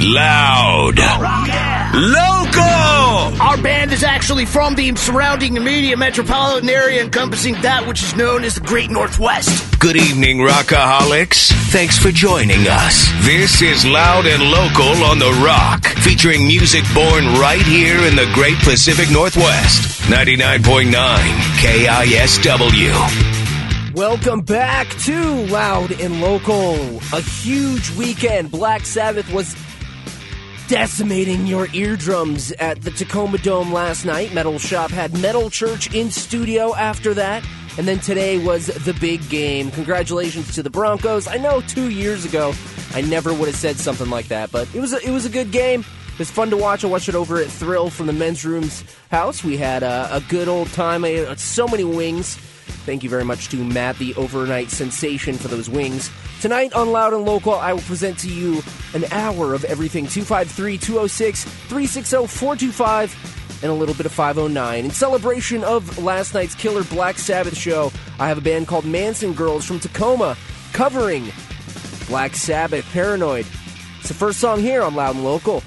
Loud. Local. Our band is actually from the surrounding immediate metropolitan area encompassing that which is known as the Great Northwest. Good evening, Rockaholics. Thanks for joining us. This is Loud and Local on The Rock, featuring music born right here in the Great Pacific Northwest. 99.9 KISW. Welcome back to Loud and Local. A huge weekend. Black Sabbath was decimating your eardrums at the Tacoma Dome last night. Metal Shop had Metal Church in studio after that. And then today was the big game. Congratulations to the Broncos. I know two years ago I never would have said something like that, but it was a, it was a good game. It was fun to watch. I watched it over at Thrill from the men's rooms house. We had a, a good old time. I so many wings. Thank you very much to Matt, the overnight sensation, for those wings. Tonight on Loud and Local, I will present to you an hour of everything 253 206 360 425 and a little bit of 509. In celebration of last night's killer Black Sabbath show, I have a band called Manson Girls from Tacoma covering Black Sabbath Paranoid. It's the first song here on Loud and Local.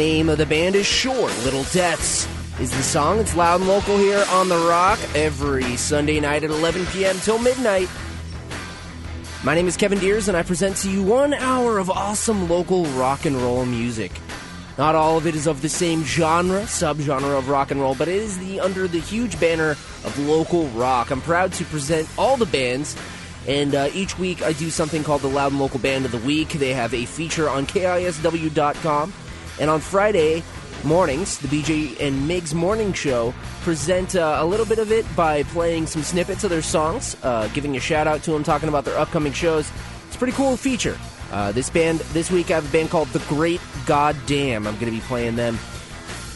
Name of the band is Short Little Deaths. Is the song? It's loud and local here on The Rock every Sunday night at 11 p.m. till midnight. My name is Kevin Deers, and I present to you one hour of awesome local rock and roll music. Not all of it is of the same genre, subgenre of rock and roll, but it is the under the huge banner of local rock. I'm proud to present all the bands, and uh, each week I do something called the Loud and Local Band of the Week. They have a feature on KISW.com, and on Friday mornings, the BJ and Migs Morning Show present uh, a little bit of it by playing some snippets of their songs, uh, giving a shout out to them, talking about their upcoming shows. It's a pretty cool feature. Uh, this band, this week, I have a band called The Great Goddamn. I'm going to be playing them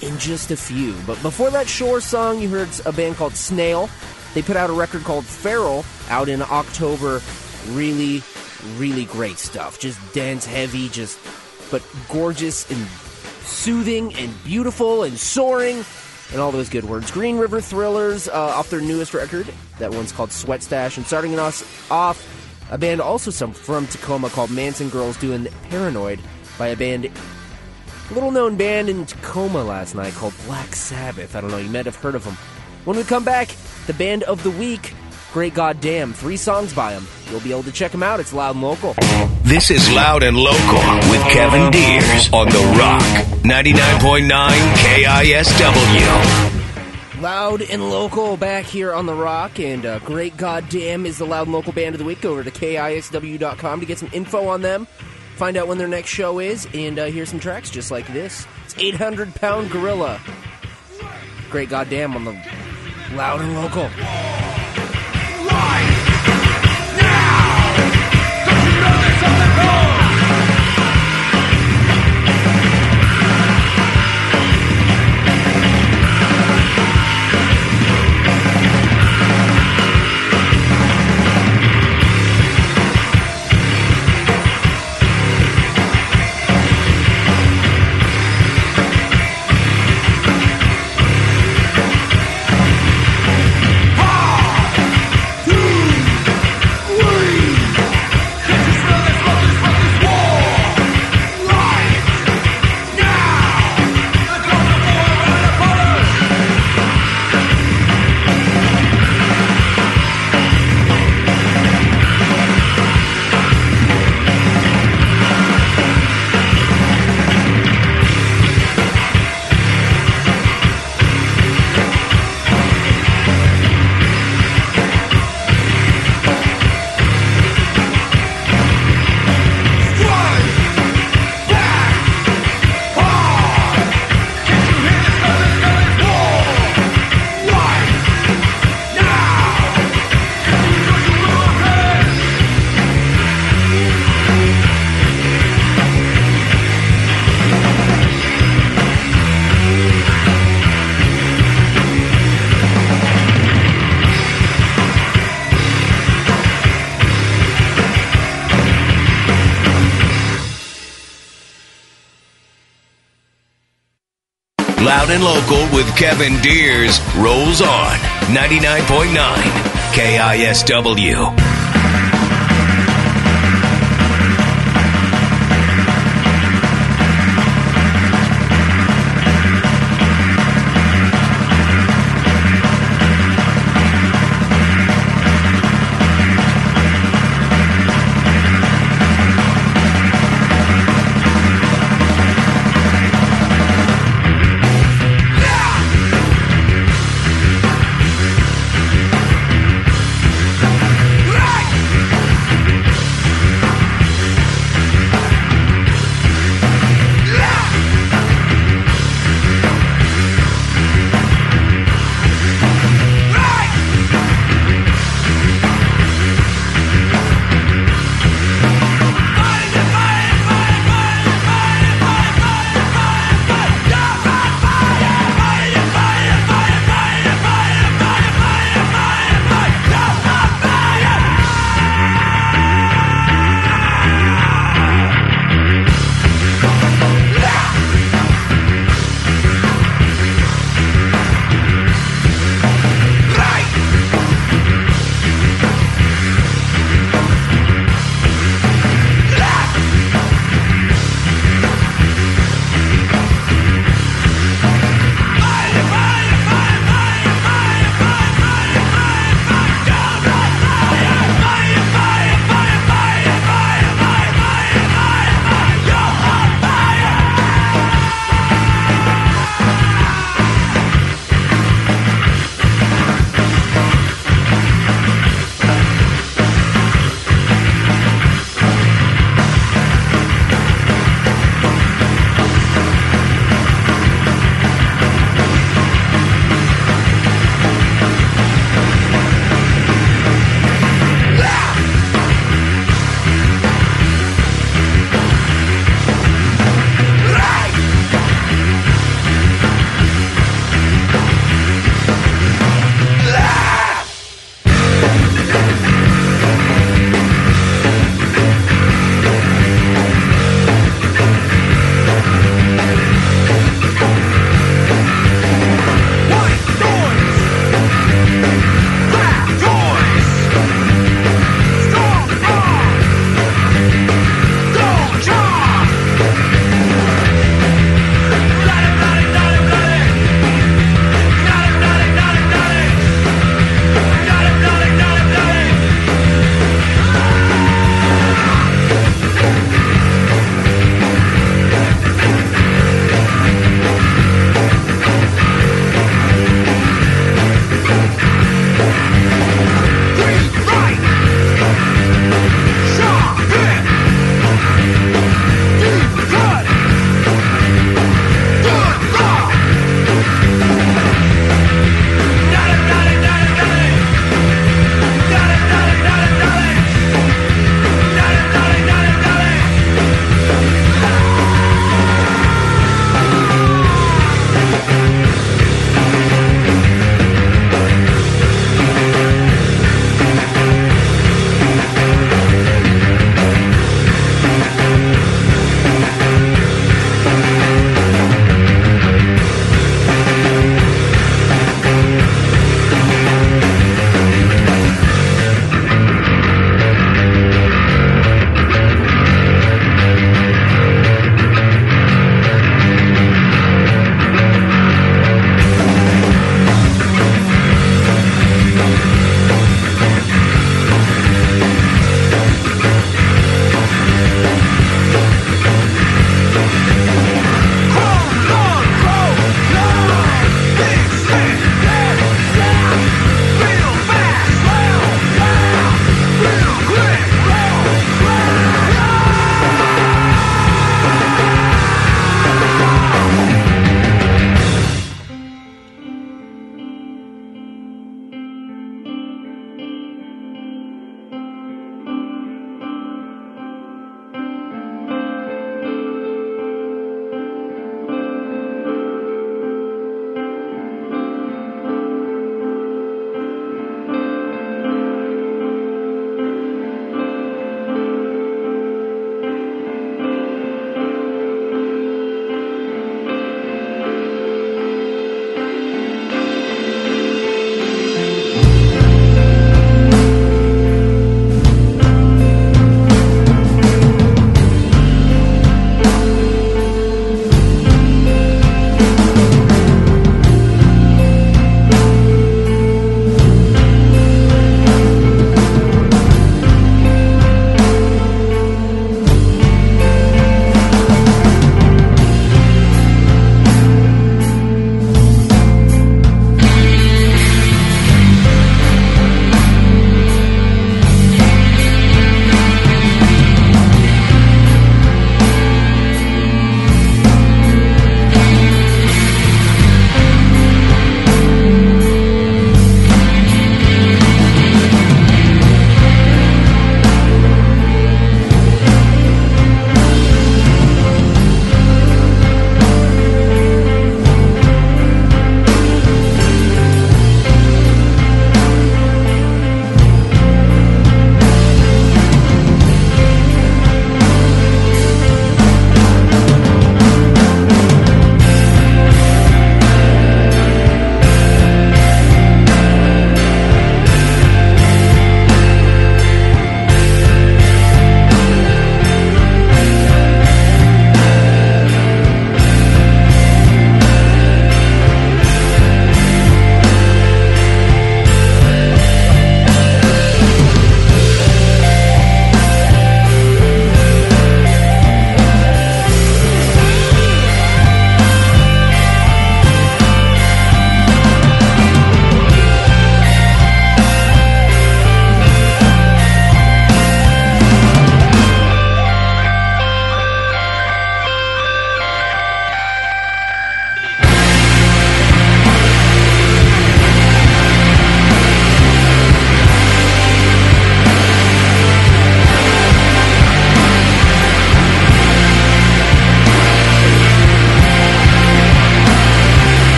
in just a few. But before that Shore song, you heard a band called Snail. They put out a record called Feral out in October. Really, really great stuff. Just dense, heavy, just but gorgeous and soothing and beautiful and soaring and all those good words. Green River Thrillers uh, off their newest record. That one's called Sweat Stash. And starting us off, a band also some from Tacoma called Manson Girls doing Paranoid by a band, little known band in Tacoma last night called Black Sabbath. I don't know, you might have heard of them. When we come back, the band of the week, Great Goddamn, three songs by them. You'll be able to check them out. It's loud and local. This is Loud and Local with Kevin Deers on The Rock 99.9 KISW. Loud and local back here on The Rock, and uh, Great Goddamn is the Loud and Local Band of the Week. Go over to KISW.com to get some info on them, find out when their next show is, and uh, hear some tracks just like this. It's 800 Pound Gorilla. Great Goddamn on the Loud and Local. on the. Loud and Local with Kevin Deers rolls on 99.9 KISW.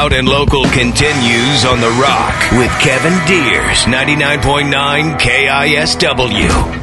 Loud and Local continues on The Rock with Kevin Deers, 99.9 KISW.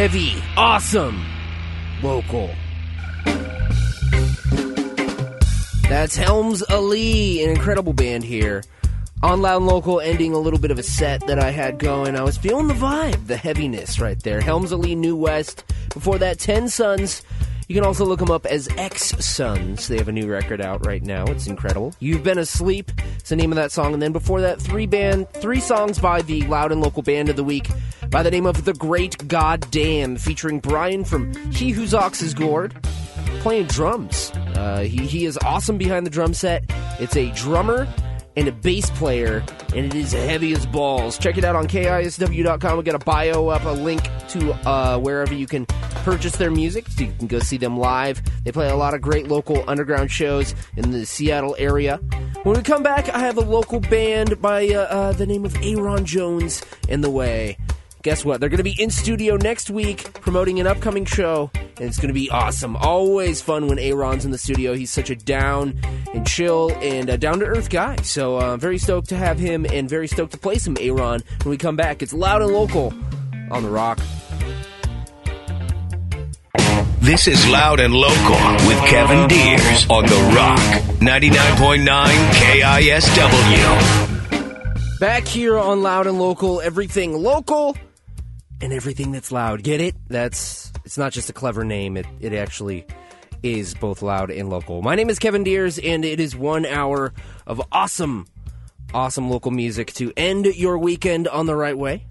Heavy, awesome, local. That's Helms Alee, an incredible band here. On Loud and Local, ending a little bit of a set that I had going. I was feeling the vibe, the heaviness right there. Helms Alee, New West. Before that, Ten Sons. You can also look them up as X Sons. They have a new record out right now. It's incredible. You've Been Asleep. It's the name of that song. And then before that, three band, three songs by the Loud and Local Band of the Week by the name of The Great Goddamn, featuring Brian from He Whose Ox is Gored, playing drums. Uh, he, he is awesome behind the drum set. It's a drummer and a bass player, and it is heavy as balls. Check it out on KISW.com. We got a bio up, a link to uh, wherever you can purchase their music so you can go see them live. They play a lot of great local underground shows in the Seattle area. When we come back, I have a local band by uh, uh, the name of Aaron Jones in the way. Guess what? They're going to be in studio next week promoting an upcoming show, and it's going to be awesome. Always fun when Aaron's in the studio. He's such a down and chill and uh, down to earth guy. So uh, very stoked to have him, and very stoked to play some Aaron when we come back. It's loud and local on the Rock. This is Loud and Local with Kevin Deers on The Rock 99.9 KISW. Back here on Loud and Local, everything local and everything that's loud. Get it? That's it's not just a clever name. It it actually is both loud and local. My name is Kevin Deers, and it is one hour of awesome, awesome local music to end your weekend on the right way.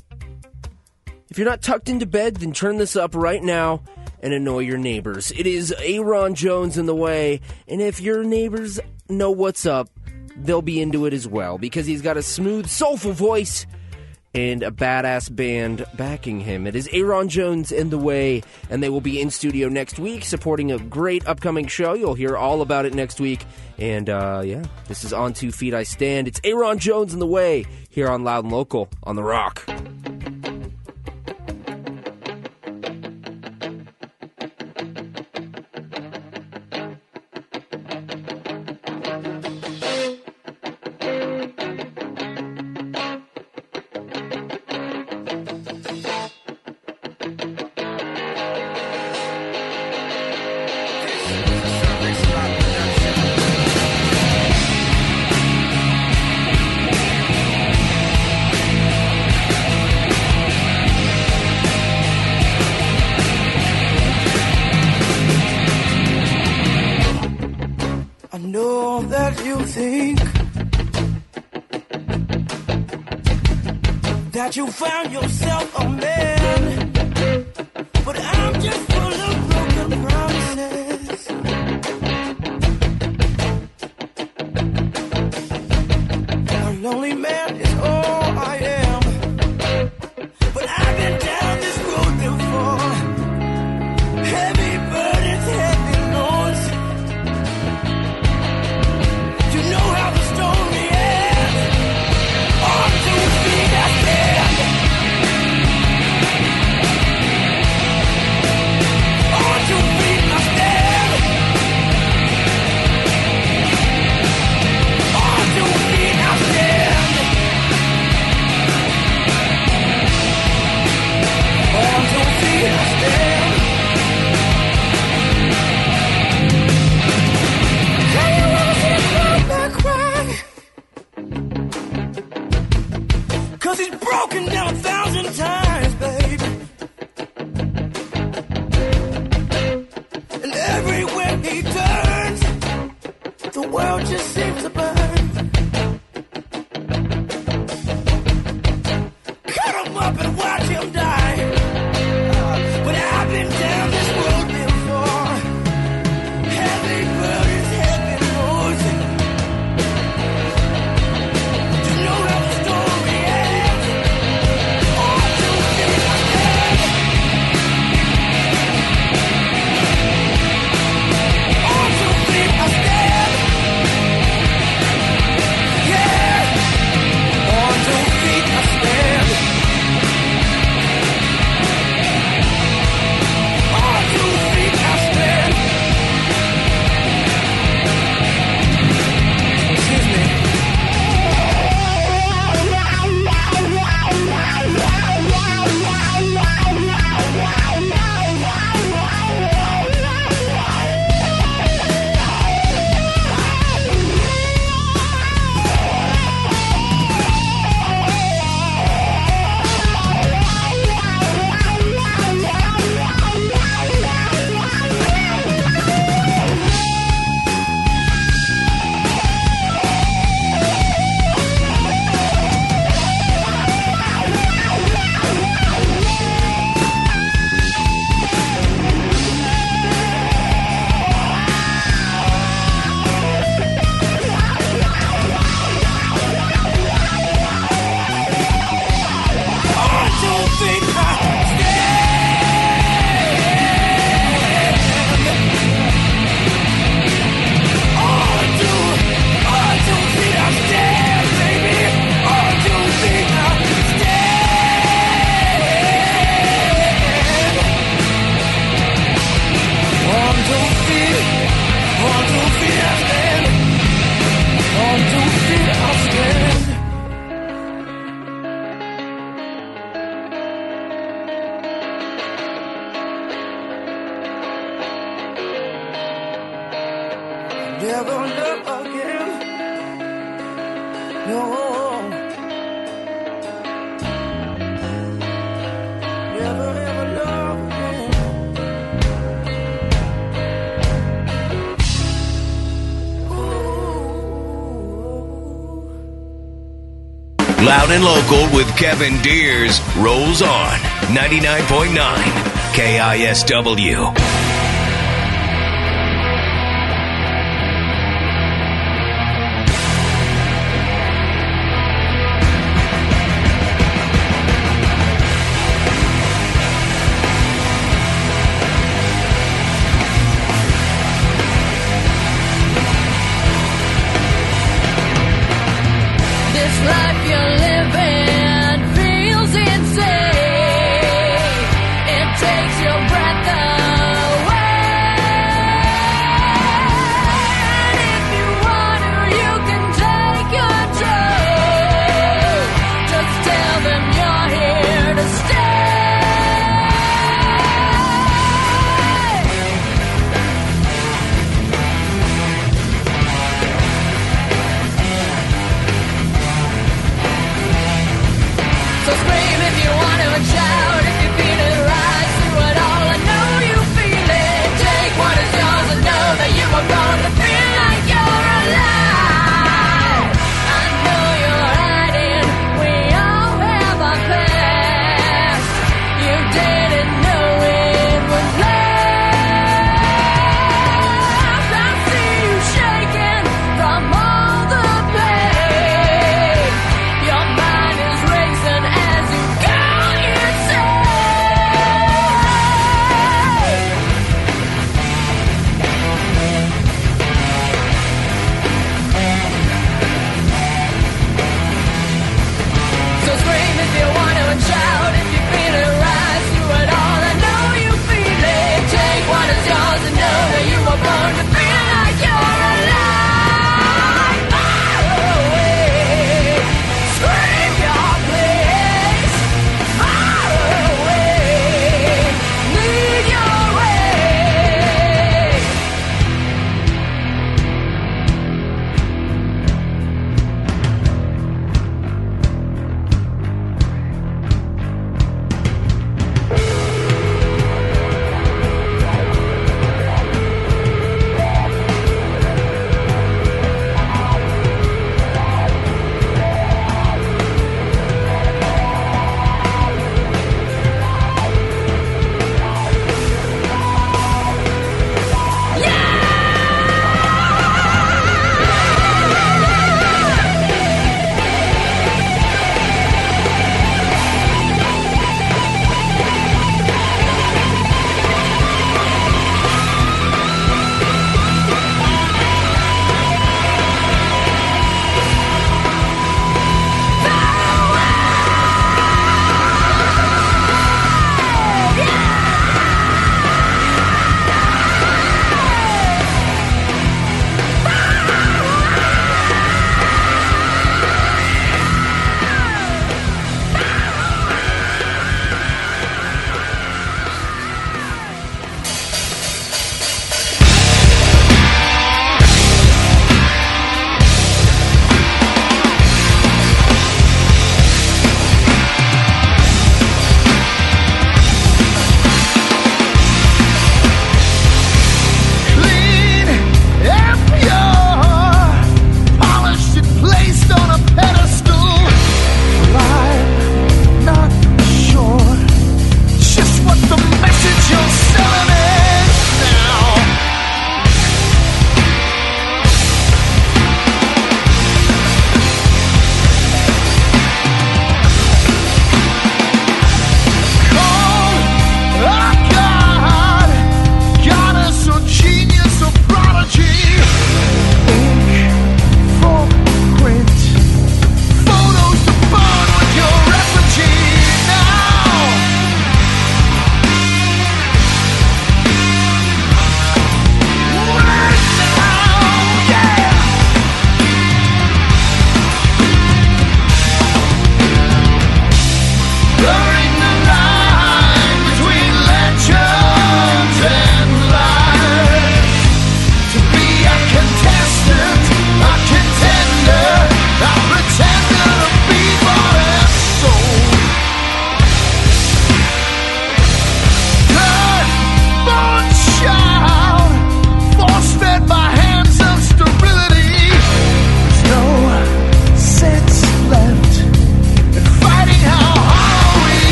If you're not tucked into bed, then turn this up right now and annoy your neighbors. It is Aaron Jones in the way, and if your neighbors know what's up, they'll be into it as well because he's got a smooth, soulful voice and a badass band backing him. It is Aaron Jones in the way, and they will be in studio next week supporting a great upcoming show. You'll hear all about it next week. And uh, yeah, this is On Two Feet I Stand. It's Aaron Jones in the way here on Loud and Local on The Rock. Loud and Local with Kevin Deers rolls on 99.9 KISW.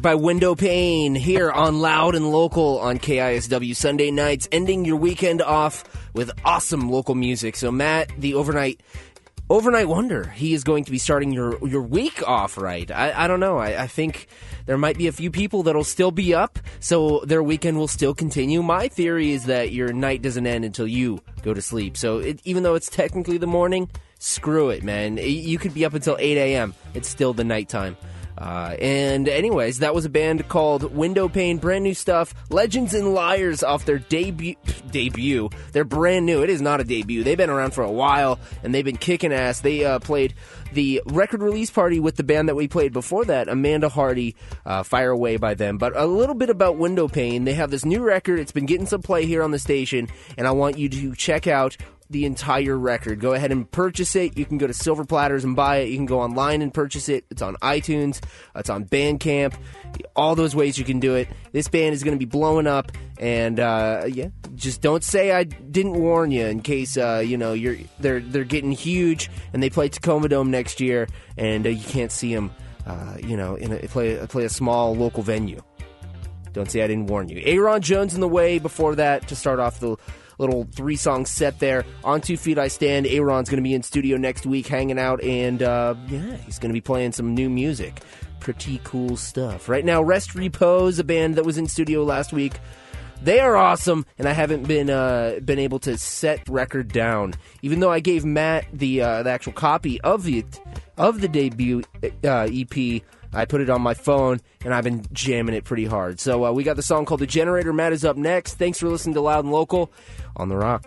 By Window Pane here on Loud and Local on KISW Sunday nights, ending your weekend off with awesome local music. So Matt, the overnight overnight wonder, he is going to be starting your your week off right. I, I don't know. I, I think there might be a few people that'll still be up, so their weekend will still continue. My theory is that your night doesn't end until you go to sleep. So it, even though it's technically the morning, screw it, man. You could be up until 8 a.m. It's still the nighttime. Uh, and anyways, that was a band called Window Pane, brand new stuff. Legends and Liars off their debut. Debut. They're brand new. It is not a debut. They've been around for a while and they've been kicking ass. They uh, played the record release party with the band that we played before that, Amanda Hardy, uh, Fire Away by them. But a little bit about Window Pane. They have this new record. It's been getting some play here on the station, and I want you to check out the entire record. Go ahead and purchase it. You can go to Silver Platters and buy it. You can go online and purchase it. It's on iTunes. It's on Bandcamp. All those ways you can do it. This band is going to be blowing up, and uh, yeah, just don't say I didn't warn you in case uh, you know you're they're they're getting huge and they play Tacoma Dome next year, and uh, you can't see them. Uh, you know, in a, play play a small local venue. Don't say I didn't warn you. Aaron Jones in the way before that to start off the little three song set there. On Two Feet I Stand. Aaron's going to be in studio next week hanging out, and uh, yeah, he's going to be playing some new music. Pretty cool stuff. Right now, Rest Repose, a band that was in studio last week. They are awesome, and I haven't been uh, been able to set record down. Even though I gave Matt the uh, the actual copy of the of the debut uh, EP, I put it on my phone, and I've been jamming it pretty hard. So uh, we got the song called "The Generator." Matt is up next. Thanks for listening to Loud and Local on the Rock.